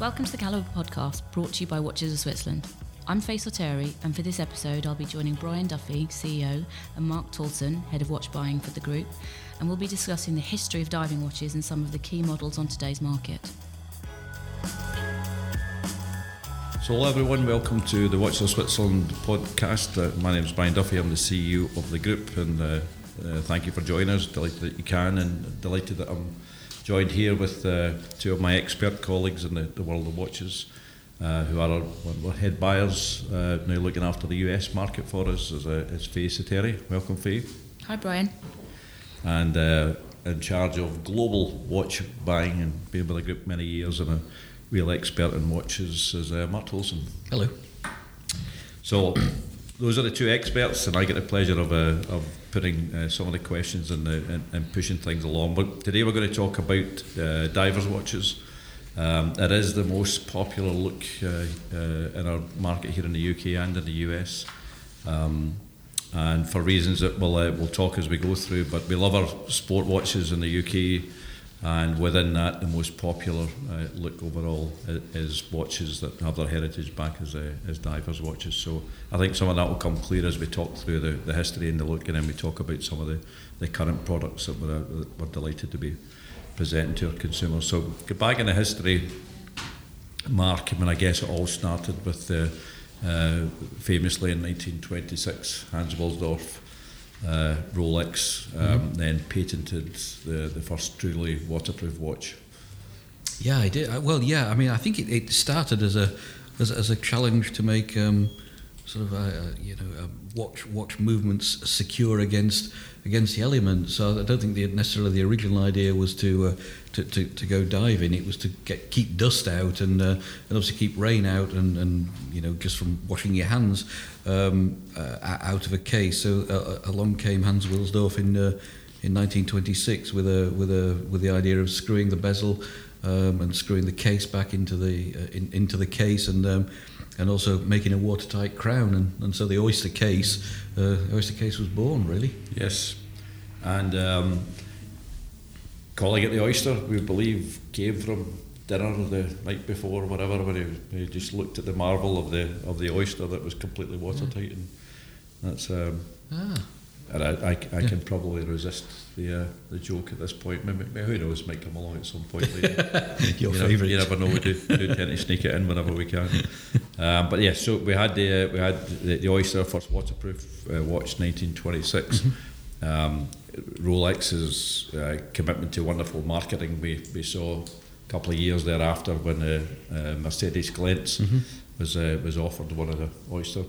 Welcome to the Calibre podcast, brought to you by Watches of Switzerland. I'm Faye Soteri, and for this episode, I'll be joining Brian Duffy, CEO, and Mark Tolson, head of watch buying for the group, and we'll be discussing the history of diving watches and some of the key models on today's market. So, hello everyone, welcome to the Watches of Switzerland podcast. Uh, my name is Brian Duffy, I'm the CEO of the group, and uh, uh, thank you for joining us. Delighted that you can, and delighted that I'm joined here with uh, two of my expert colleagues in the, the world of watches, uh, who are our, our head buyers uh, now looking after the US market for us, is, uh, is Faye Soteri. Welcome, Faye. Hi, Brian. And uh, in charge of global watch buying and being with the group many years and a real expert in watches is uh, Mark Tolson. Hello. So those are the two experts, and I get the pleasure of, uh, of putting uh, some of the questions and, the, and, pushing things along. But today we're going to talk about uh, divers watches. Um, it is the most popular look uh, uh, in our market here in the UK and in the US. Um, and for reasons that we'll, uh, we'll talk as we go through, but we love our sport watches in the UK and within that, the most popular uh, look overall is watches that have their heritage back as, uh, as divers watches. So I think some of that will come clear as we talk through the, the history and the look, and then we talk about some of the, the current products that we're, uh, we're delighted to be presenting to our consumers. So back in the history, Mark, I mean, I guess it all started with uh, uh, famously in 1926, Hans Wilsdorf uh, Rolex, um, mm-hmm. then patented the, the first truly waterproof watch. Yeah, I did. Well, yeah, I mean, I think it, it started as a as, as a challenge to make um, sort of a, a, you know watch watch movements secure against against the elements. So I don't think the, necessarily the original idea was to, uh, to, to, to go diving. It was to get keep dust out and uh, and obviously keep rain out and, and you know just from washing your hands um, uh, out of a case. So uh, along came Hans Wilsdorf in uh, in 1926 with a with a with the idea of screwing the bezel um, and screwing the case back into the uh, in, into the case and um, and also making a watertight crown. And, and so the oyster case, uh, oyster case was born, really. Yes. And um, calling it the oyster, we believe, came from dinner the night before, or whatever, when he, he just looked at the marvel of the of the oyster that was completely watertight. And that's um, ah. And I, I, I yeah. can probably resist the uh, the joke at this point. Maybe, maybe, who knows, might come along at some point later. Your you favourite. You never know. We do, do tend to sneak it in whenever we can. Um, but yeah, so we had the uh, we had the, the Oyster first waterproof uh, watch, 1926. Mm-hmm. Um, Rolex's uh, commitment to wonderful marketing. We we saw a couple of years thereafter when uh, uh, Mercedes Gleitze mm-hmm. was was offered one of the Oyster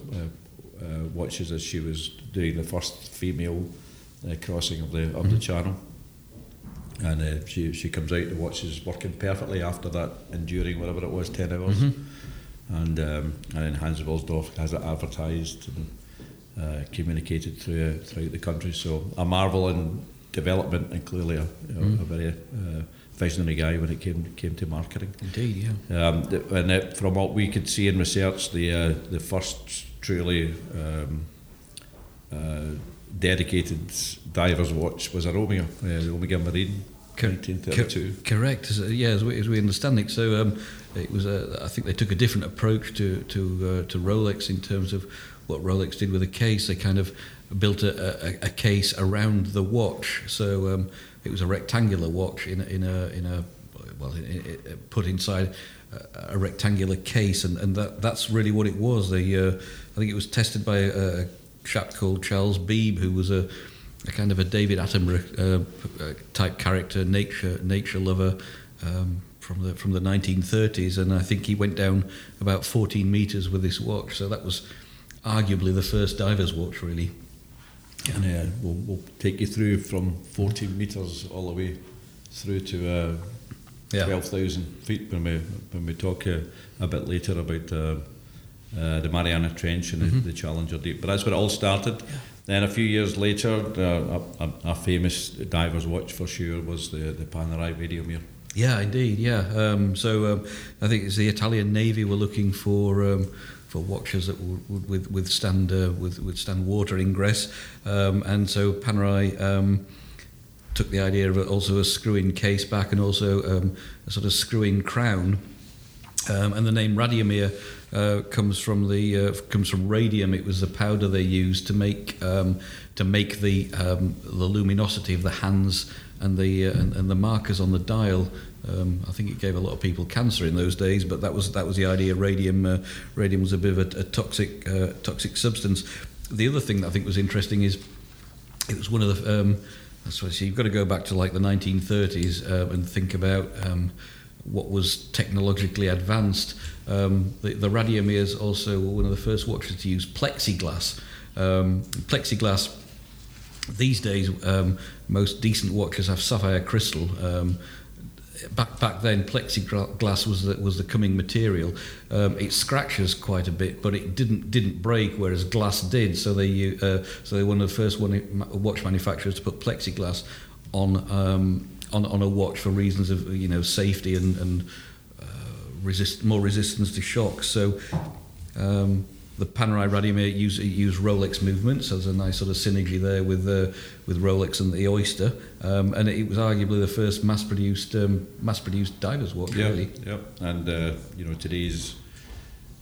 uh, watches as she was doing the first female uh, crossing of the of mm-hmm. the channel. And uh, she she comes out, the watch is working perfectly after that, enduring whatever it was, ten hours. Mm-hmm. And um, and then Hans Wilsdorf has it advertised and uh, communicated through, throughout the country. So a marvel in development and clearly a, mm. a very uh, visionary guy when it came came to marketing. Indeed, yeah. Um, and it, from what we could see in research, the uh, the first truly um, uh, dedicated diver's watch was a Omega, uh, the Omega Marine. 1932. correct, yeah, as we, as we understand it. So um, it was, a, I think they took a different approach to to uh, to Rolex in terms of what Rolex did with the case. They kind of built a, a, a case around the watch, so um, it was a rectangular watch in a, in a in a well, it, it, put inside a, rectangular case, and, and that that's really what it was. The uh, I think it was tested by a, chap called Charles Beebe, who was a, a kind of a David Attenborough uh, type character, nature nature lover. Um, from the from the 1930s, and I think he went down about 14 meters with this watch. So that was arguably the first diver's watch, really. And uh, we'll, we'll take you through from 14 meters all the way through to uh, yeah. 12,000 feet when we when we talk uh, a bit later about uh, uh, the Mariana Trench and mm-hmm. the, the, Challenger Deep. But that's where it all started. Then a few years later, uh, a, a, famous diver's watch for sure was the, the Panerai Radiomir. Yeah, indeed, yeah. Um, so um, I think it's the Italian Navy were looking for um, for watches that would, would withstand uh, with, withstand water ingress, um, and so Panerai um, took the idea of also a screw-in case back and also um, a sort of screw-in crown Um, and the name Radiomir uh, comes from the uh, comes from radium. It was the powder they used to make um, to make the um, the luminosity of the hands and the uh, and, and, the markers on the dial. Um, I think it gave a lot of people cancer in those days, but that was that was the idea. Radium uh, radium was a bit of a, a toxic uh, toxic substance. The other thing that I think was interesting is it was one of the um, see. You've got to go back to like the 1930s uh, and think about um, what was technologically advanced. Um, the, the Radiomirs also were one of the first watches to use plexiglass. Um, plexiglass these days, um, most decent watches have sapphire crystal. Back back then, plexiglass was the, was the coming material. Um, it scratches quite a bit, but it didn't didn't break, whereas glass did. So they uh, so they were one of the first one, watch manufacturers to put plexiglass on um, on on a watch for reasons of you know safety and and uh, resist more resistance to shock. So. Um, the Panerai Radiomir use, use Rolex movements, so there's a nice sort of synergy there with uh, with Rolex and the Oyster, um, and it was arguably the first mass-produced um, mass-produced divers watch. Yeah, really. yeah, and uh, you know today's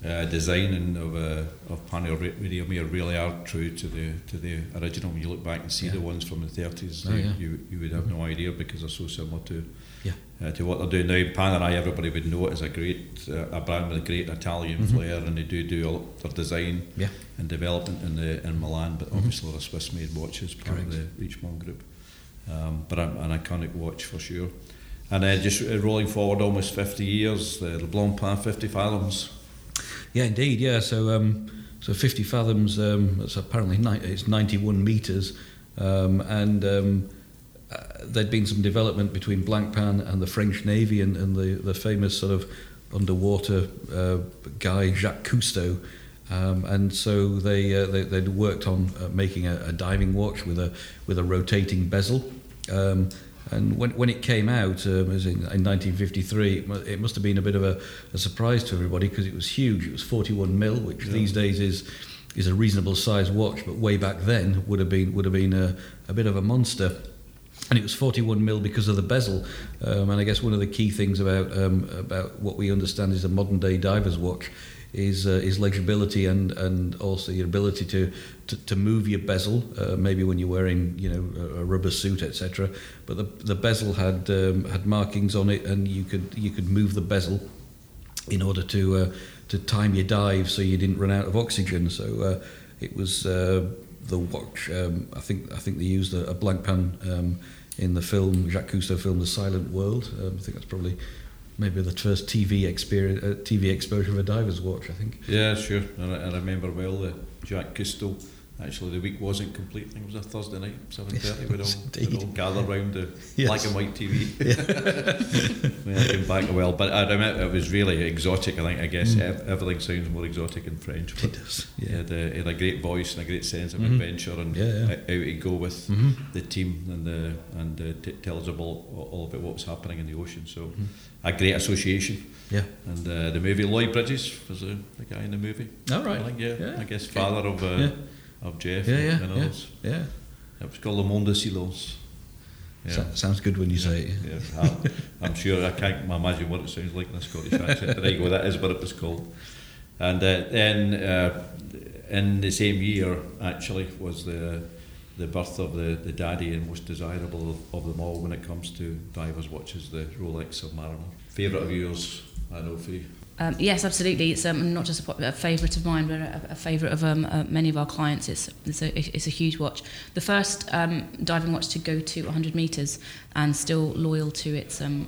uh, designing of uh, of Panerai Radiomir really are true to the to the original. When you look back and see Yeah. the ones from the 30s, Oh, you, yeah. you you would have no idea because they're so similar to Yeah. uh, to what they're doing now. Panerai, everybody would know it as a great uh, a brand with a great Italian Mhm. flair, and they do do all their design Yeah. and development in the in Milan, but Mhm. obviously they're Swiss-made watches, part Correct. of the Richemont group. Um, but an, an iconic watch for sure. And then just uh, rolling forward almost 50 years, the Blancpain 50 Fathoms. Yeah, indeed. Yeah, so um, so 50 fathoms. Um, apparently ni- it's 91 meters, um, and um, uh, there'd been some development between Blancpain and the French Navy and, and the the famous sort of underwater uh, guy Jacques Cousteau. Um, and so they, uh, they they'd worked on uh, making a, a diving watch with a with a rotating bezel. Um, and when, when it came out, um, as in, in 1953, it it must have been a bit of a, a surprise to everybody because it was huge. It was 41 mil, which Yeah. these days is is a reasonable size watch, but way back then would have been would have been a, a bit of a monster. And it was 41 mil because of the bezel. Um, and I guess one of the key things about um, about what we understand is a modern day diver's watch is uh, is legibility and and also your ability to to, to move your bezel. Uh, maybe when you're wearing you know a, rubber suit, etc. But the the bezel had um, had markings on it, and you could you could move the bezel in order to uh, to time your dive so you didn't run out of oxygen. So uh, it was uh, the watch. Um, I think I think they used a, a Blancpain um, in the film Jacques Cousteau film The Silent World. Um, I think that's probably maybe the first TV experience, uh, TV exposure of a diver's watch. I think. Yeah, sure. I, I remember well the Jacques Cousteau. Actually, the week wasn't complete. I think it was a Thursday night, 7.30. We'd all, we'd all gather round the Yes. black and white TV. yeah, I came back well. But I remember it was really exotic. I think, I guess, Mm. everything sounds more exotic in French. But It does. He had, a, he had a great voice and a great sense of Mhm. adventure and Yeah, yeah. out he'd go with Mhm. the team and the, and uh, t- tell us all, all about what was happening in the ocean. So Mhm. a great association. Yeah. And uh, the movie Lloyd Bridges was the, the guy in the movie. All right. I think, yeah, Yeah. I guess Okay. father of uh, Yeah. Of Jeff. Yeah, and, yeah, and yeah. others. Yeah. It was called Le Monde de Silence. So- sounds good when you say it. Yeah, I'm, I'm sure I can't imagine what it sounds like in a Scottish accent. There you go, that is what it was called. And uh, then uh, in the same year, actually, was the the birth of the, the daddy and most desirable of, of them all when it comes to divers watches, the Rolex Submariner. Favourite of yours, I know, for you. Um, yes, absolutely. It's um, not just a, a favourite of mine, but a, a favourite of um, uh, many of our clients. It's, it's, a, it's a huge watch. The first um, diving watch to go to 100 metres and still loyal to its um,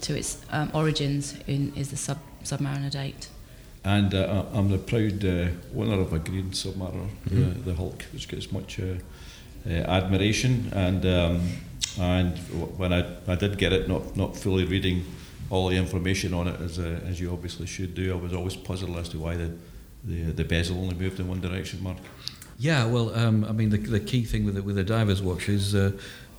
to its um, origins in, is the sub Submariner date. And uh, I'm the proud uh, owner of a green Submariner, Mhm. the, the Hulk, which gets much uh, uh, admiration. And um, and when I, I did get it, not not fully reading all the information on it as uh, as you obviously should do, I was always puzzled as to why the the, the bezel only moved in one direction. Mark. Yeah, well, um, I mean, the, the key thing with the, with a diver's watch is uh,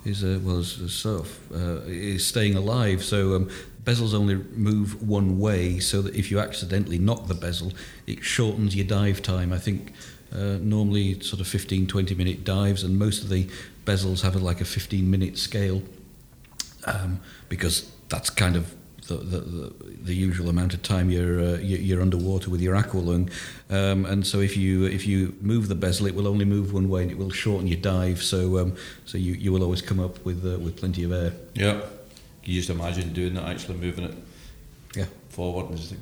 is uh, well, is, sort of uh, is staying alive. So um, bezels only move one way, so that if you accidentally knock the bezel, it shortens your dive time. I think uh, normally sort of 15, 20 minute dives, and most of the bezels have a, like a 15 minute scale um, because that's kind of the, the, the, usual amount of time you're uh, you're underwater with your aqualung, um, and so if you if you move the bezel, it will only move one way, and it will shorten your dive. So um, so you, you will always come up with uh, with plenty of air. Yeah. You just imagine doing that, actually moving it Yeah. forward and just think,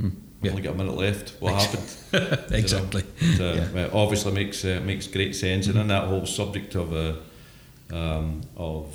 Mm. Yeah. only got a minute left. What happened? exactly. Yeah. well, obviously makes uh, makes great sense, and in that whole subject of uh, um, of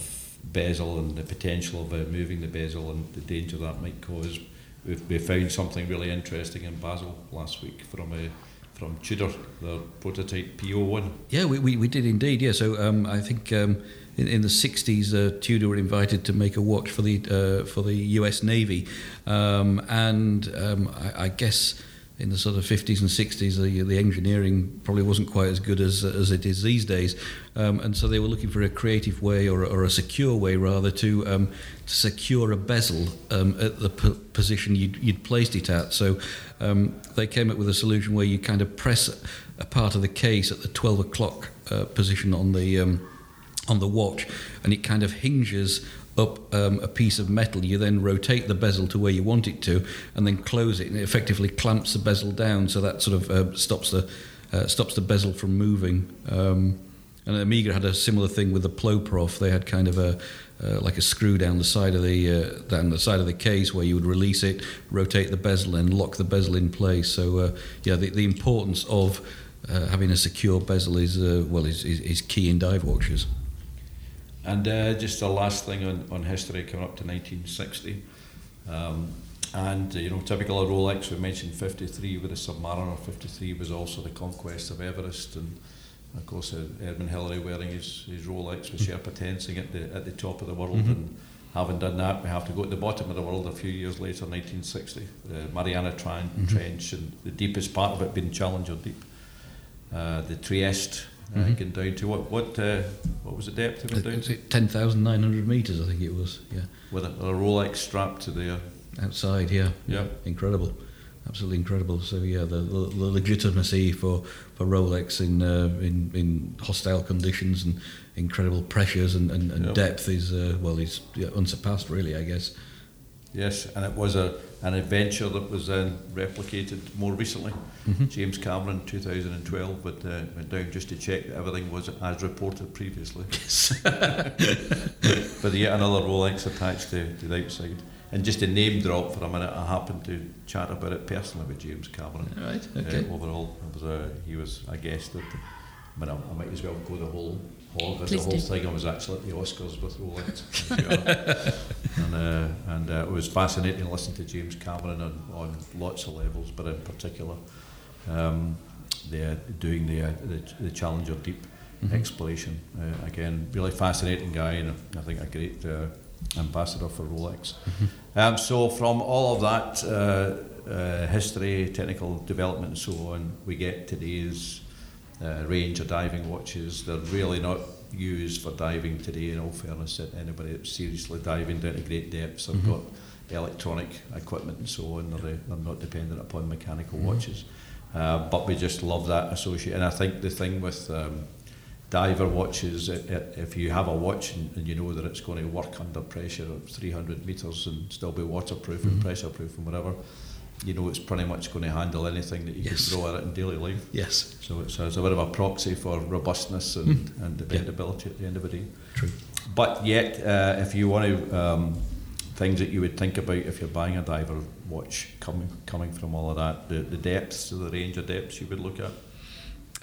bezel and the potential of uh, moving the bezel and the danger that might cause, we we found something really interesting in Basel last week from a from Tudor, their prototype PO1. Yeah, we, we, we did indeed. Yeah, so um, I think um, in, in the '60s, uh, Tudor were invited to make a watch for the uh, for the U.S. Navy, um, and um, I, I guess in the sort of 50s and 60s, the, the engineering probably wasn't quite as good as as it is these days, um, and so they were looking for a creative way or, or a secure way rather to um, to secure a bezel um, at the p- position you'd, you'd placed it at. So um, they came up with a solution where you kind of press a part of the case at the 12 o'clock uh, position on the um, on the watch, and it kind of hinges up um, a piece of metal. You then rotate the bezel to where you want it to, and then close it, and it effectively clamps the bezel down. So that sort of uh, stops the uh, stops the bezel from moving. Um, and Omega had a similar thing with the Ploprof. They had kind of a uh, like a screw down the side of the uh, down the side of the case where you would release it, rotate the bezel, and lock the bezel in place. So uh, yeah, the, the importance of uh, having a secure bezel is well is, is, is key in dive watches. And uh, just the last thing on, on history coming up to 1960. Um, and, uh, you know, typical of Rolex, we mentioned 53 with the Submariner. 53 was also the conquest of Everest. And, of course, uh, Edmund Hillary wearing his, his Rolex with Sherpa Tenzing at the, at the top of the world. Mhm. And having done that, we have to go to the bottom of the world a few years later, 1960. The Mariana Tran- Mhm. Trench, and the deepest part of it being Challenger Deep. Uh, the Trieste uh, Mhm. going down to what what uh, what was the depth it down to? it 10,900 metres, I think it was. Yeah, with a, a Rolex strapped to the. outside. Yeah, Yeah. incredible, absolutely incredible. So yeah, the, the, the legitimacy for, for Rolex in, uh, in in hostile conditions and incredible pressures and, and, and Yep. depth is uh, well is yeah, unsurpassed, really. I guess. Yes, and it was a an adventure that was then replicated more recently. Mhm. James Cameron, 2012, but uh, went down just to check that everything was as reported previously. but yet another Rolex attached to, to the outside. And just a name drop for a minute, I happened to chat about it personally with James Cameron. Right. Uh, Okay. overall, was a, he was a guest at the, I mean, I, I might as well go the whole hog of the whole do. thing. I was actually at the Oscars with Rolex. and uh, and uh, it was fascinating to listen to James Cameron on, on lots of levels, but in particular, um, the, doing the, uh, the, the Challenger Deep Mhm. exploration. Uh, again, really fascinating guy, and I think a great uh, ambassador for Rolex. Um, so, from all of that uh, uh, history, technical development, and so on, we get today's uh, range of diving watches. They're really not used for diving today, in all fairness, that anybody that's seriously diving down to great depths. They've Mhm. got electronic equipment and so on. They're, they're not dependent upon mechanical Mhm. watches. Uh, but we just love that associate. And I think the thing with um, diver watches, i i if you have a watch and, and you know that it's going to work under pressure of 300 metres and still be waterproof Mhm. and pressure proof and whatever, you know it's pretty much going to handle anything that you Yes. can throw at it in daily life. Yes. So it's, it's a bit of a proxy for robustness and, and dependability at the end of the day. True. But yet, uh, if you want to, um, things that you would think about if you're buying a diver watch coming coming from all of that, the, the depths, the range of depths you would look at.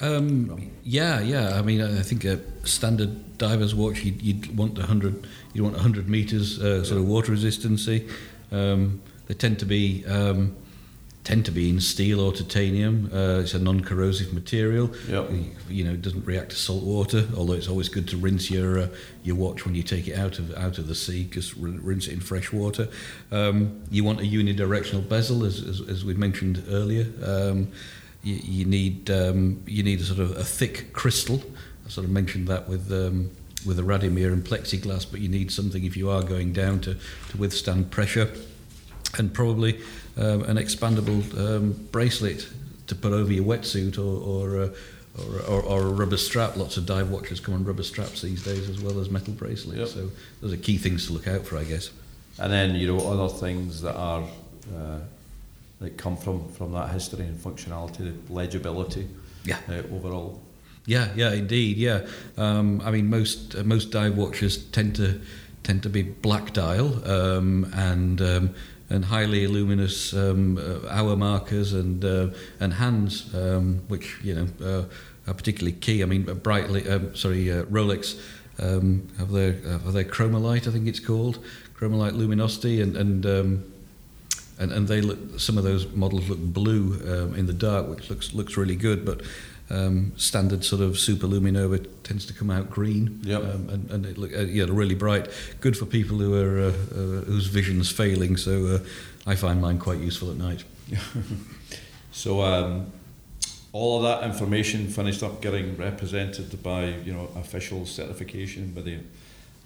Um, yeah, yeah. I mean, I think a standard diver's watch, you'd, you'd want a hundred, you want hundred meters uh, sort of water resistancy. Um, they tend to be um, tend to be in steel or titanium. Uh, it's a non-corrosive material. Yep. You, know, it doesn't react to salt water. Although it's always good to rinse your uh, your watch when you take it out of out of the sea, just rinse it in fresh water. Um, you want a unidirectional bezel, as as, as we mentioned earlier. Um, you, you need um, you need a sort of a thick crystal. I sort of mentioned that with um, with a Radiomir and plexiglass, but you need something if you are going down to, to withstand pressure, and probably um, an expandable um, bracelet to put over your wetsuit or or, uh, or, or or a rubber strap. Lots of dive watches come on rubber straps these days as well as metal bracelets. Yep. So those are key things to look out for, I guess. and then you know other things that are uh, that come from from that history and functionality, the legibility, Yeah. uh, overall. Yeah, yeah, indeed, yeah. Um, I mean, most uh, most dive watches tend to tend to be black dial um, and um, and highly luminous um, uh, hour markers and uh, and hands, um, which you know uh, are particularly key. I mean, brightly, um, sorry, Rolex um, have their have their Chromalight, I think it's called, Chromalight luminosity, and and um, and, and they look some of those models look blue um, in the dark, which looks looks really good, but um, standard sort of super luminova tends to come out green, Yep. um, and, and it look uh, yeah really bright. Good for people who are uh, uh, whose vision's failing. So uh, I find mine quite useful at night. So um, all of that information finished up getting represented by you know official certification by the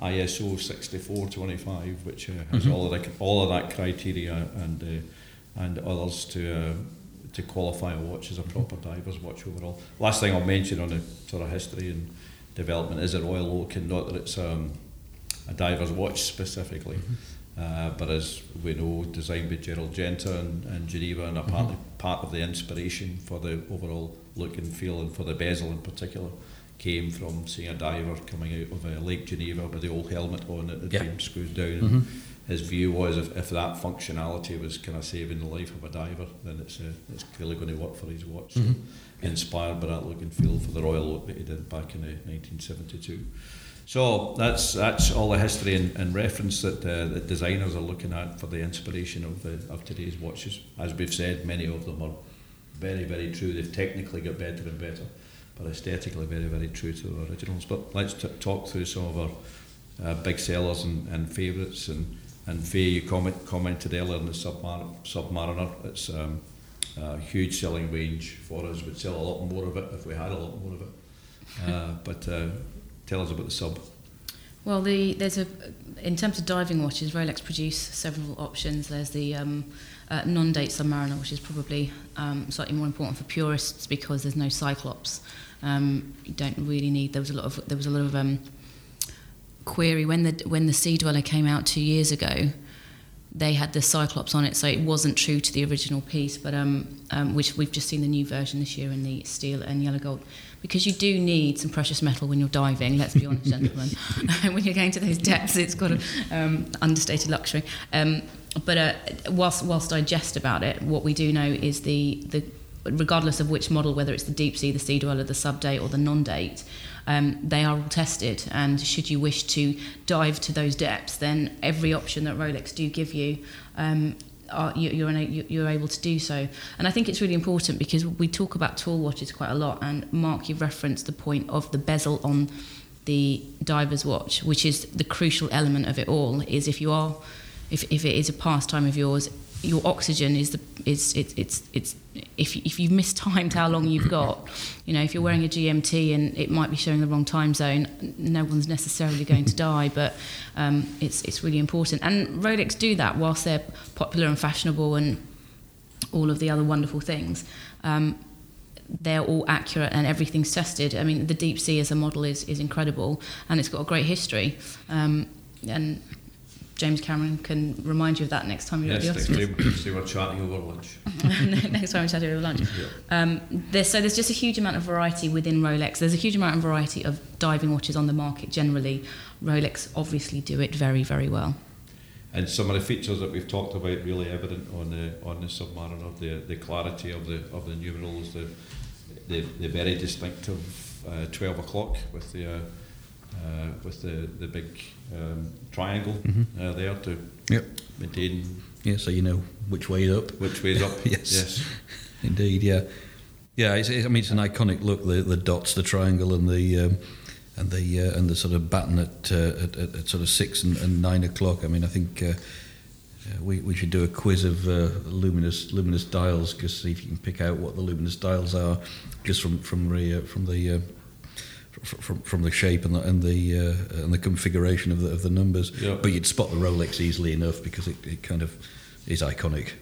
ISO 6425, which uh, has Mhm. all of that all of that criteria and uh, and others to uh, to qualify a watch as a proper diver's watch overall. Last thing I'll mention on the sort of history and development is a Royal Oak, and not that it's um, a diver's watch specifically. Uh, but as we know, designed by Gerald Genta and, and Geneva, and apparently part of the inspiration for the overall look and feel, and for the bezel in particular, came from seeing a diver coming out of uh, Lake Geneva with the old helmet on that the Yeah. screws down. Mhm. His view was if, if that functionality was kind of saving the life of a diver, then it's uh, it's clearly going to work for his watch. So Mhm. Inspired by that look and feel for the Royal Oak that he did back in uh, 1972. So that's that's all the history and, and reference that uh, the designers are looking at for the inspiration of the, of today's watches. As we've said, many of them are very very true. They've technically got better and better, but aesthetically very very true to the originals. But let's t- talk through some of our uh, big sellers and, and favourites. And and Faye, you comment, commented earlier on the Submar- Submariner. It's um, a huge selling range for us. We'd sell a lot more of it if we had a lot more of it. Uh, but uh, tell us about the sub. Well, the there's a in terms of diving watches, Rolex produce several options. There's the um, uh, non-date Submariner, which is probably um, slightly more important for purists because there's no Cyclops. Um, you don't really need. There was a lot of there was a lot of um, query when the when the Sea Dweller came out two years ago. They had the Cyclops on it, so it wasn't true to the original piece. But um, um, which we've just seen the new version this year in the steel and yellow gold, because you do need some precious metal when you're diving. Let's be honest, gentlemen. when you're going to those depths, it's got an um, understated luxury. Um, but uh, whilst whilst I jest about it, what we do know is the the regardless of which model, whether it's the deep sea, the sea dweller, the sub-date, or the non-date, um, they are all tested. And should you wish to dive to those depths, then every option that Rolex do give you. Um, are, you, you- you're able to do so. And I think it's really important because we talk about tall watches quite a lot. And Mark, you referenced the point of the bezel on the diver's watch, which is the crucial element of it all. Is if you are, if, if it is a pastime of yours, your oxygen is the is it's it's it's if if you've mistimed how long you've got, you know, if you're wearing a GMT and it might be showing the wrong time zone, no one's necessarily going to die, but um, it's it's really important. And Rolex do that whilst they're popular and fashionable and all of the other wonderful things. Um, they're all accurate and everything's tested. I mean, the deep sea as a model is, is incredible and it's got a great history. Um, and James Cameron can remind you of that next time you're Yes, at the next time next time we're chatting over lunch. next time we chat over lunch. Yeah. Um, there's, so there's just a huge amount of variety within Rolex. There's a huge amount of variety of diving watches on the market generally. Rolex obviously do it very, very well. And some of the features that we've talked about really evident on the on the Submariner, the the clarity of the of the numerals, the the, the very distinctive uh, twelve o'clock with the uh, with the the big um, triangle Mhm. uh, there to Yep. maintain Yeah, so you know which way up. which way's up. Yes. yes. Indeed, yeah, yeah. It's, it's, I mean, it's an iconic look. The the dots, the triangle, and the um, and the uh, and the sort of baton at, uh, at, at, sort of six and, and nine o'clock. I mean, I think uh, uh, we we should do a quiz of uh, luminous luminous dials because see if you can pick out what the luminous dials are just from from the uh, from the uh, from, from the shape and the and the uh, and the configuration of the of the numbers. Yeah. But you'd spot the Rolex easily enough because it, it kind of is iconic.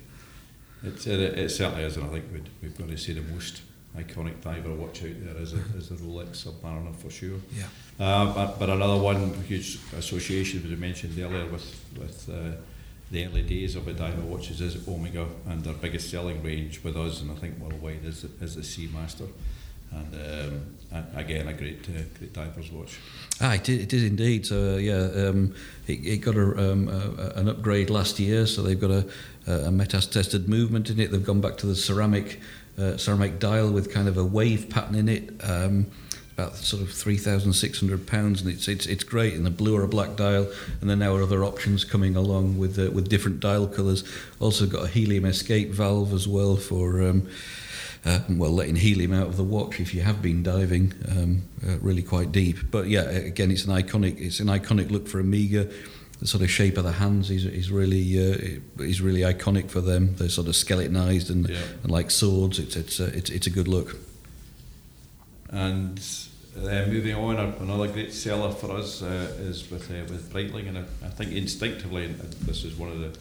It, it, it certainly is, and I think we'd, we've got to say the most iconic diver watch out there is, a, is the Rolex Submariner for sure. Yeah. Uh, but, but another one, huge association, as we mentioned earlier, with with uh, the early days of Godiva watches is Omega, and their biggest selling range with us, and I think worldwide, is, is the Seamaster. And um, again, a great, uh, great divers watch. Ah, it it is indeed. Uh, yeah, um, it, it got a, um, a, an upgrade last year. So they've got a, a METAS tested movement in it. They've gone back to the ceramic uh, ceramic dial with kind of a wave pattern in it. Um, about sort of three thousand six hundred pounds, and it's it's it's great in a blue or a black dial. And then now are other options coming along with uh, with different dial colours. Also got a helium escape valve as well for. Uh, well, letting helium out of the watch if you have been diving um, uh, really quite deep. But yeah, again, it's an iconic it's an iconic look for Omega. The sort of shape of the hands is, is really uh, is really iconic for them. They're sort of skeletonized and, yeah. and like swords. It's it's uh, it's it's a good look. And uh, moving on, another great seller for us uh, is with uh, with Breitling, and I, I think instinctively, and this is one of the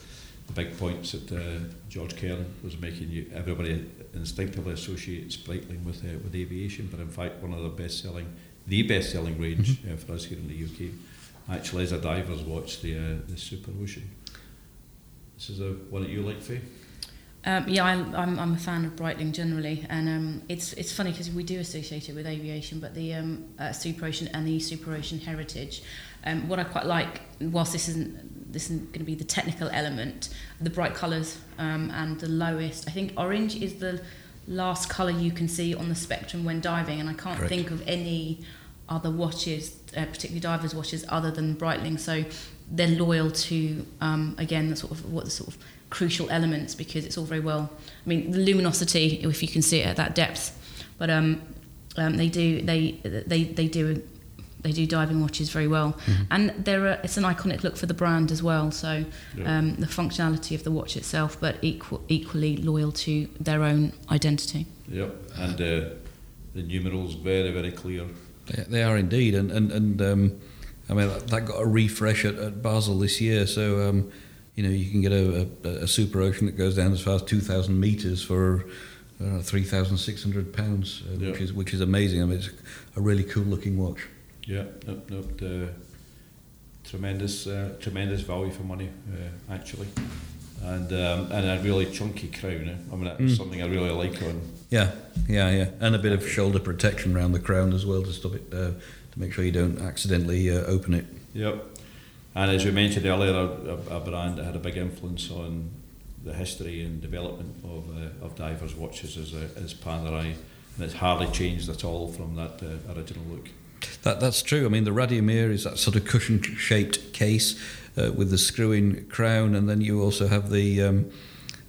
big points that uh, George Kern was making. You, everybody instinctively associates Breitling with uh, with aviation, but in fact, one of the best selling, the best selling range mm-hmm. uh, for us here in the UK, actually is a diver's watch, the uh, the Super Ocean. This is a one that you like, Faye. Um, yeah, I, I'm, I'm a fan of Breitling generally, and um, it's it's funny because we do associate it with aviation, but the um, uh, Super Ocean and the Super Ocean Heritage. Um, what I quite like, whilst this isn't this is going to be the technical element, the bright colours um, and the lowest. I think orange is the last colour you can see on the spectrum when diving, and I can't Correct. think of any other watches, uh, particularly divers watches, other than Breitling. So they're loyal to um, again the sort of what the sort of crucial elements because it's all very well. I mean the luminosity, if you can see it at that depth, but um, um, they do they they they do they do diving watches very well, mm-hmm. and they're it's an iconic look for the brand as well. So yeah. um, the functionality of the watch itself, but equal, equally loyal to their own identity. Yep, and uh, the numerals very very clear. They, they are indeed, and and and um, I mean that got a refresh at, at Basel this year. So um, you know you can get a, a, a, super ocean that goes down as far as two thousand meters for. Uh, three thousand six hundred pounds, uh, which is which is amazing. I mean, it's a really cool looking watch. Yeah, no, no, the tremendous, uh, tremendous value for money, uh, actually, and um, and a really chunky crown. Eh? I mean, that's mm. something I really like on. Yeah, yeah, yeah, and a bit of shoulder protection around the crown as well to stop it, uh, to make sure you don't accidentally uh, open it. Yep, and as we mentioned earlier, a, a, brand that had a big influence on the history and development of uh, of divers watches is, is Panerai, and it's hardly changed at all from that uh, original look. That, that's true. I mean, the Radiomir is that sort of cushion-shaped case uh, with the screw-in crown, and then you also have the um,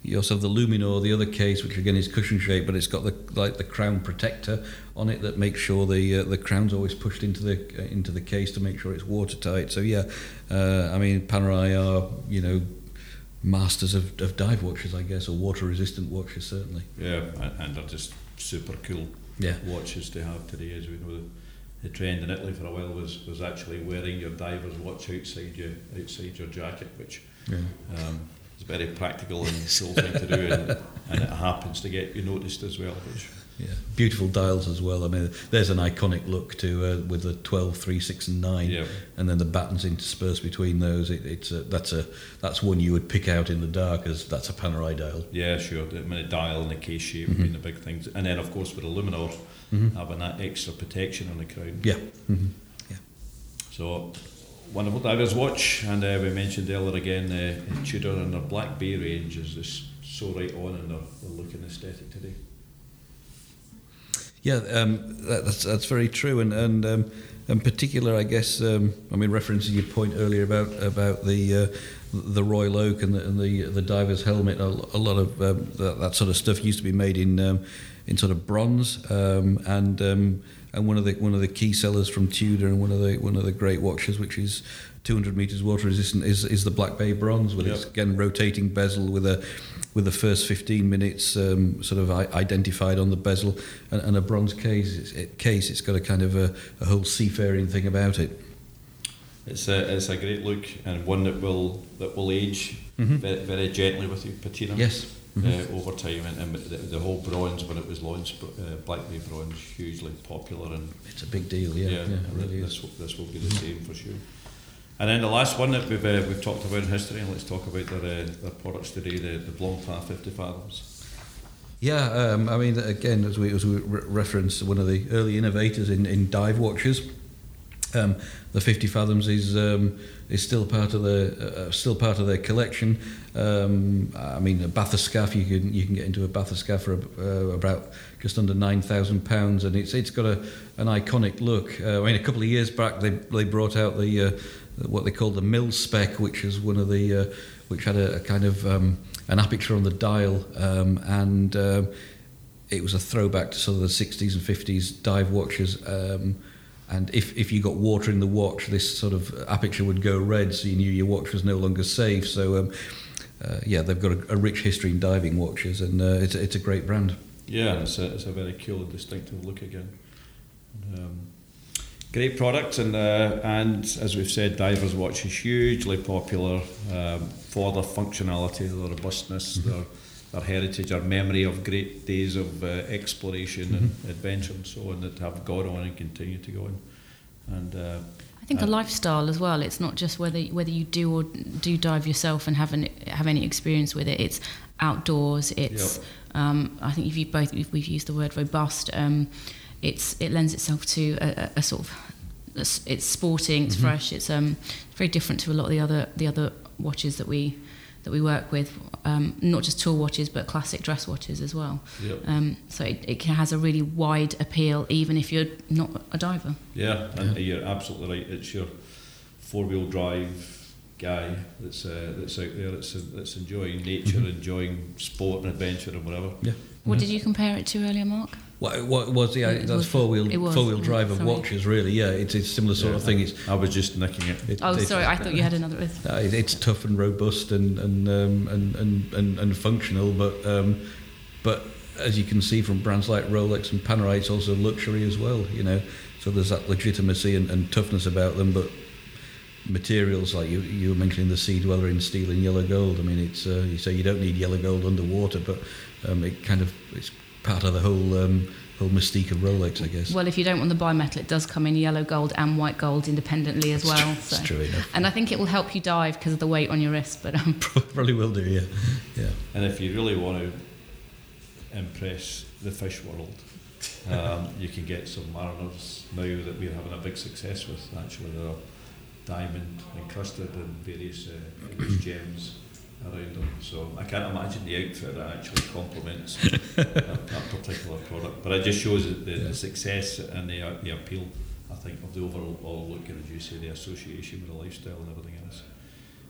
you also have the Luminor, the other case, which again is cushion-shaped, but it's got the like the crown protector on it that makes sure the uh, the crown's always pushed into the uh, into the case to make sure it's watertight. So yeah, uh, I mean, Panerai are you know masters of, of dive watches, I guess, or water-resistant watches certainly. Yeah, and they're just super cool yeah. watches to have today, as we know the trend in Italy for a while was, was actually wearing your diver's watch outside your outside your jacket, which yeah. um, is very practical and cool thing to do, and, and, it happens to get you noticed as well. Which yeah, beautiful dials as well. I mean, there's an iconic look to uh, with the 12, 3, 6, and 9, yeah. and then the battens interspersed between those. It, it's a, that's a that's one you would pick out in the dark as that's a Panerai dial. Yeah, sure. I mean, a dial and the case shape mm-hmm. being the big things, and then of course with a Luminor mm-hmm. having that extra protection on the crown. Yeah. Mm-hmm. Yeah. So wonderful divers watch, and uh, we mentioned earlier again uh, Tudor and their Black Bay range is just so right on in their, their look and aesthetic today. Yeah, um, that, that's that's very true, and and um, in particular, I guess, um, I mean, referencing your point earlier about about the uh, the Royal Oak and the and the, the diver's helmet, a, a lot of um, that, that, sort of stuff used to be made in um, in sort of bronze, um, and and one of the one of the key sellers from Tudor and one of the one of the great watches, which is 200 meters water resistant, is is the Black Bay bronze with yep. its again rotating bezel with a with the first 15 minutes um, sort of identified on the bezel and, and a bronze case. It, case, it's got a kind of a, a whole seafaring thing about it. It's a it's a great look and one that will that will age mm-hmm. very, very gently with you, patina. Yes mm-hmm. uh, over time, and, and the, the, whole bronze when it was launched, uh, Black Bay bronze, hugely popular, and it's a big deal. Yeah, yeah, yeah really this, will, this will be the same for sure. And then the last one that we've uh, we've talked about in history, and let's talk about their, uh, their products today, the, the Blancpain 50 Fathoms. Yeah, um, I mean, again, as we, as we re- referenced, one of the early innovators in, in dive watches. Um, the 50 fathoms is um, is still part of the uh, still part of their collection. Um, I mean, a bathyscaphe you can you can get into a bathyscaphe for uh, about just under nine thousand pounds, and it's it's got a an iconic look. Uh, I mean, a couple of years back they they brought out the uh, what they called the mill spec, which is one of the uh, which had a, a kind of um, an aperture on the dial um, and. Uh, it was a throwback to sort of the 60s and 50s dive watches. Um, and if, if you got water in the watch, this sort of aperture would go red, so you knew your watch was no longer safe. So, um, uh, yeah, they've got a, a, rich history in diving watches, and uh, it's, it's a great brand. Yeah, it's a, it's a very cool and distinctive look again. Um, great product, and uh, and as we've said, divers watch is hugely popular um, for their functionality, their robustness, mm-hmm. their our heritage, our memory of great days of uh, exploration mm-hmm. and adventure and so on that have gone on and continue to go on. And uh, I think uh, a lifestyle as well. It's not just whether whether you do or do dive yourself and have an, have any experience with it. It's outdoors. It's yep. um, I think if you both we've used the word robust. Um, it's it lends itself to a, a sort of it's sporting. It's mm-hmm. fresh. It's um, very different to a lot of the other the other watches that we that we work with, um, not just tour watches but classic dress watches as well. Yep. Um, so it, it, has a really wide appeal, even if you're not a diver. Yeah, and yeah. you're absolutely right. It's your four wheel drive guy that's uh, that's out there that's, uh, that's enjoying nature, mm-hmm. enjoying sport and adventure and whatever. Yeah. What did you compare it to earlier, Mark? What, what was the It that's four wheel four wheel drive of watches, really. Yeah, it's it's similar sort yeah, of thing. It's I was just nicking it. it oh, sorry, I thought you had another. Uh, it, it's tough and robust and and um, and, and, and, and functional, but um, but as you can see from brands like Rolex and Panerai, it's also luxury as well. You know, so there's that legitimacy and, and toughness about them, but materials like you you were mentioning the Sea Dweller in steel and yellow gold. I mean, it's uh, you say you don't need yellow gold underwater, but um, it kind of it's part of the whole um, whole mystique of Rolex, I guess. Well, if you don't want the bimetal, it does come in yellow gold and white gold independently as well. It's so. true enough. And I think it will help you dive because of the weight on your wrist. But um, probably will do, yeah, yeah. And if you really want to impress the fish world, um, you can get Submariners now that we're having a big success with. Actually, they're diamond encrusted and various, uh, various gems around them. So I can't imagine the outfit that actually complements that, that, particular product. But it just shows the, yeah. the success and the, the appeal, I think, of the overall look and, as you say, the association with the lifestyle and everything else.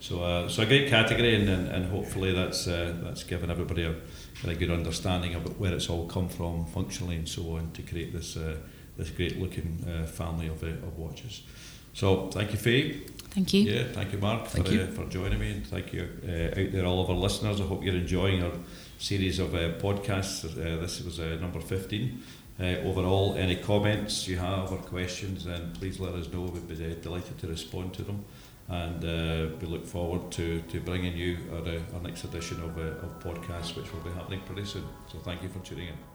So, uh, so a great category, and, and, and hopefully that's uh, that's given everybody a very good understanding of where it's all come from functionally and so on to create this uh, this great looking uh, family of, uh, of watches. So thank you, Faye. Thank you. Yeah, thank you, Mark, thank for, you. Uh, for joining me, and thank you uh, out there, all of our listeners. I hope you're enjoying our series of uh, podcasts. Uh, this was uh, number 15. Uh, overall, any comments you have or questions, then please let us know. We'd be delighted to respond to them. And we look forward to, to bringing you our, our next edition of, of podcasts, which will be happening pretty soon. So thank you for tuning in.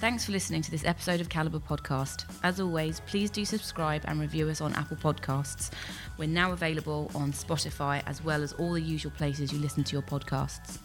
Thanks for listening to this episode of Caliber Podcast. As always, please do subscribe and review us on Apple Podcasts. We're now available on Spotify as well as all the usual places you listen to your podcasts.